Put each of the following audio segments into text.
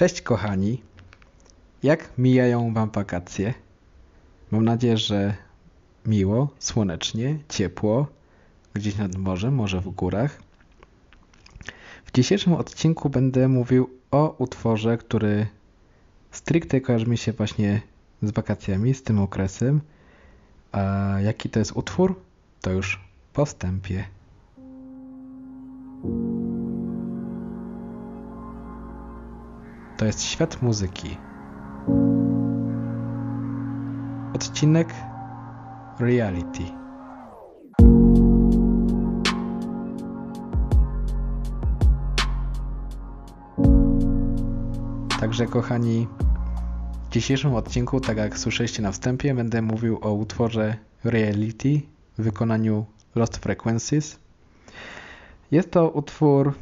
Cześć kochani. Jak mijają wam wakacje? Mam nadzieję, że miło, słonecznie, ciepło, gdzieś nad morzem, może w górach. W dzisiejszym odcinku będę mówił o utworze, który stricte kojarzy mi się właśnie z wakacjami, z tym okresem. A jaki to jest utwór? To już po To jest świat muzyki. Odcinek Reality. Także kochani, w dzisiejszym odcinku, tak jak słyszeliście na wstępie, będę mówił o utworze Reality w wykonaniu Lost Frequencies. Jest to utwór,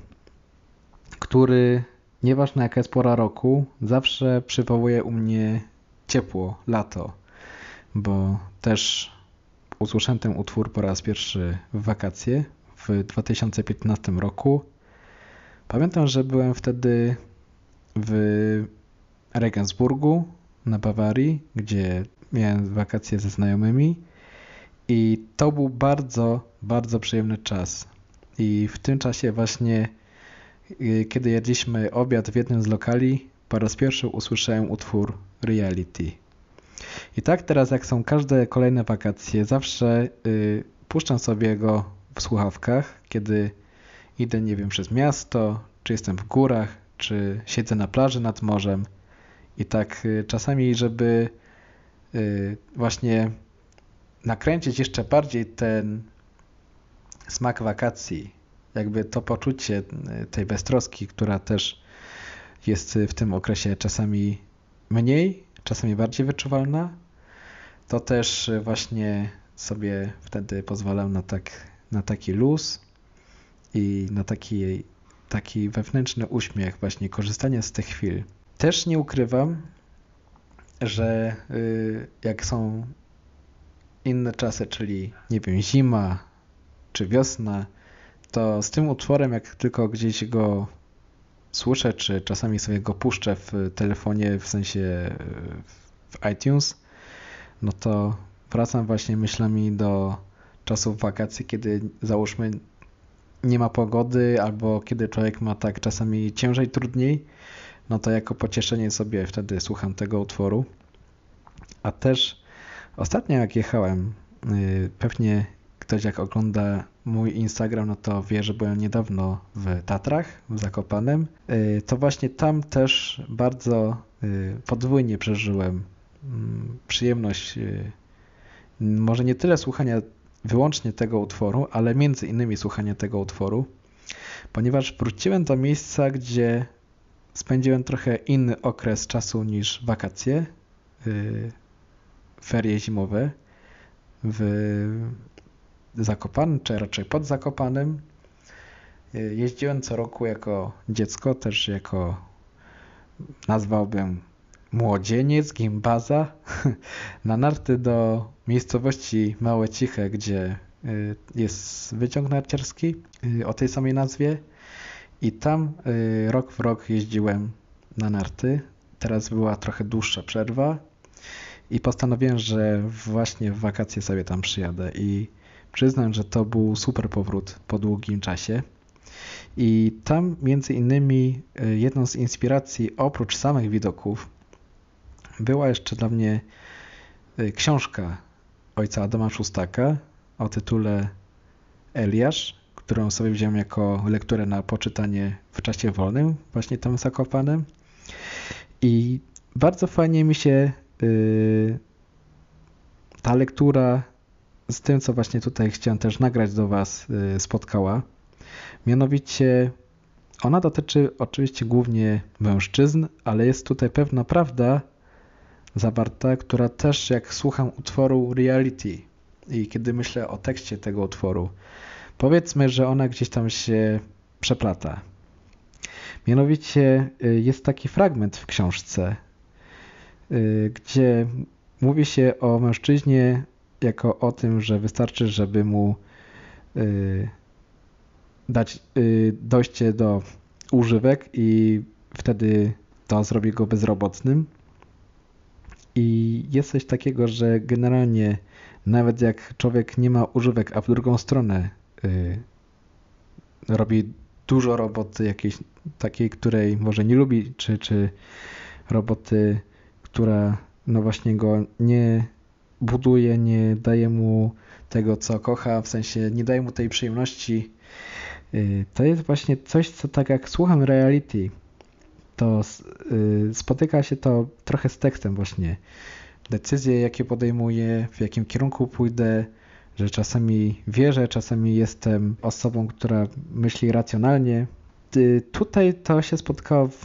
który nieważne jaka jest pora roku, zawsze przywołuje u mnie ciepło, lato, bo też usłyszałem ten utwór po raz pierwszy w wakacje w 2015 roku. Pamiętam, że byłem wtedy w Regensburgu na Bawarii, gdzie miałem wakacje ze znajomymi i to był bardzo, bardzo przyjemny czas. I w tym czasie właśnie, kiedy jedliśmy obiad w jednym z lokali, po raz pierwszy usłyszałem utwór Reality. I tak teraz, jak są każde kolejne wakacje, zawsze y, puszczam sobie go w słuchawkach, kiedy idę, nie wiem, przez miasto, czy jestem w górach, czy siedzę na plaży nad morzem. I tak y, czasami, żeby y, właśnie nakręcić jeszcze bardziej ten smak wakacji, jakby to poczucie y, tej beztroski, która też jest w tym okresie czasami mniej, czasami bardziej wyczuwalna, to też właśnie sobie wtedy pozwalam na, tak, na taki luz i na taki, taki wewnętrzny uśmiech, właśnie korzystanie z tych chwil. Też nie ukrywam, że jak są inne czasy, czyli nie wiem, zima czy wiosna, to z tym utworem, jak tylko gdzieś go słyszę, czy czasami sobie go puszczę w telefonie, w sensie w iTunes, no to wracam właśnie myślami do czasów wakacji, kiedy załóżmy nie ma pogody, albo kiedy człowiek ma tak czasami ciężej, trudniej, no to jako pocieszenie sobie wtedy słucham tego utworu. A też ostatnio jak jechałem, pewnie ktoś jak ogląda mój Instagram, no to wie, że byłem niedawno w Tatrach, w Zakopanem. To właśnie tam też bardzo podwójnie przeżyłem przyjemność może nie tyle słuchania wyłącznie tego utworu, ale między innymi słuchania tego utworu, ponieważ wróciłem do miejsca, gdzie spędziłem trochę inny okres czasu niż wakacje, ferie zimowe w Zakopanem, czy raczej pod Zakopanem. Jeździłem co roku jako dziecko, też jako nazwałbym młodzieniec, gimbaza na narty do miejscowości Małe Ciche, gdzie jest wyciąg narciarski o tej samej nazwie i tam rok w rok jeździłem na narty. Teraz była trochę dłuższa przerwa i postanowiłem, że właśnie w wakacje sobie tam przyjadę i przyznam, że to był super powrót po długim czasie. I tam między innymi jedną z inspiracji oprócz samych widoków była jeszcze dla mnie książka ojca Adama Szustaka o tytule Eliasz, którą sobie wziąłem jako lekturę na poczytanie w czasie wolnym, właśnie tam zakopanym. I bardzo fajnie mi się yy, ta lektura z tym, co właśnie tutaj chciałem też nagrać do Was, yy, spotkała. Mianowicie ona dotyczy oczywiście głównie mężczyzn, ale jest tutaj pewna prawda zawarta, która też jak słucham utworu Reality i kiedy myślę o tekście tego utworu, powiedzmy, że ona gdzieś tam się przeplata. Mianowicie jest taki fragment w książce, gdzie mówi się o mężczyźnie jako o tym, że wystarczy, żeby mu dać dojście do używek i wtedy to zrobi go bezrobotnym. I jest coś takiego, że generalnie nawet jak człowiek nie ma używek, a w drugą stronę yy, robi dużo roboty jakiejś takiej, której może nie lubi, czy, czy roboty, która no właśnie go nie buduje, nie daje mu tego, co kocha, w sensie nie daje mu tej przyjemności. Y, to jest właśnie coś, co tak jak słucham reality, to y, spotyka się to trochę z tekstem właśnie. Decyzje, jakie podejmuję, w jakim kierunku pójdę, że czasami wierzę, czasami jestem osobą, która myśli racjonalnie. Y, tutaj to się spotkało w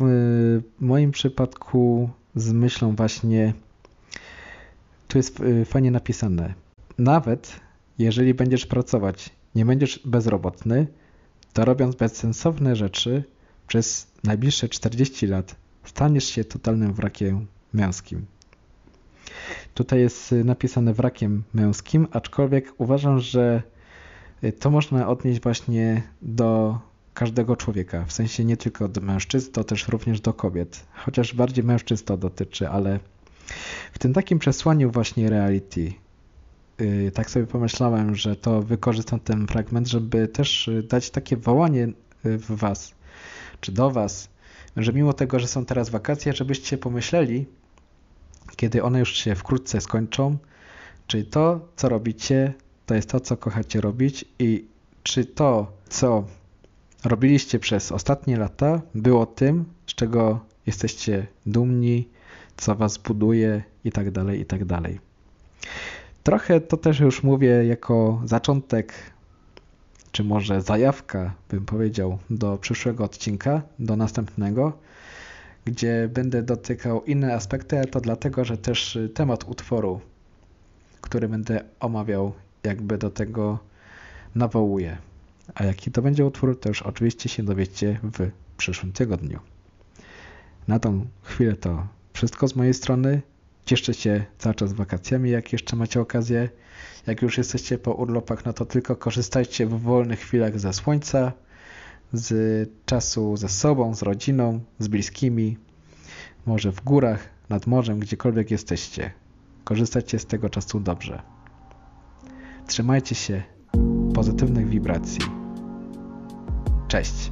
moim przypadku z myślą właśnie, tu jest fajnie napisane, nawet jeżeli będziesz pracować, nie będziesz bezrobotny, to robiąc bezsensowne rzeczy przez najbliższe 40 lat, staniesz się totalnym wrakiem męskim. Tutaj jest napisane wrakiem męskim, aczkolwiek uważam, że to można odnieść właśnie do każdego człowieka, w sensie nie tylko do mężczyzn, to też również do kobiet. Chociaż bardziej mężczyzn to dotyczy, ale w tym takim przesłaniu właśnie reality, Y, tak sobie pomyślałem, że to wykorzystam ten fragment, żeby też y, dać takie wołanie y, w was, czy do was, że mimo tego, że są teraz wakacje, żebyście pomyśleli, kiedy one już się wkrótce skończą, czy to, co robicie, to jest to, co kochacie robić i czy to, co robiliście przez ostatnie lata, było tym, z czego jesteście dumni, co was buduje i tak dalej, i tak dalej. Trochę to też już mówię jako zaczątek, czy może zajawka, bym powiedział, do przyszłego odcinka, do następnego, gdzie będę dotykał inne aspekty, to dlatego, że też temat utworu, który będę omawiał, jakby do tego nawołuje. A jaki to będzie utwór, to już oczywiście się dowiecie w przyszłym tygodniu. Na tą chwilę to wszystko z mojej strony. Cieszcie się cały czas wakacjami, jak jeszcze macie okazję. Jak już jesteście po urlopach, no to tylko korzystajcie w wolnych chwilach ze słońca, z czasu ze sobą, z rodziną, z bliskimi, może w górach, nad morzem, gdziekolwiek jesteście. Korzystajcie z tego czasu dobrze. Trzymajcie się pozytywnych wibracji. Cześć!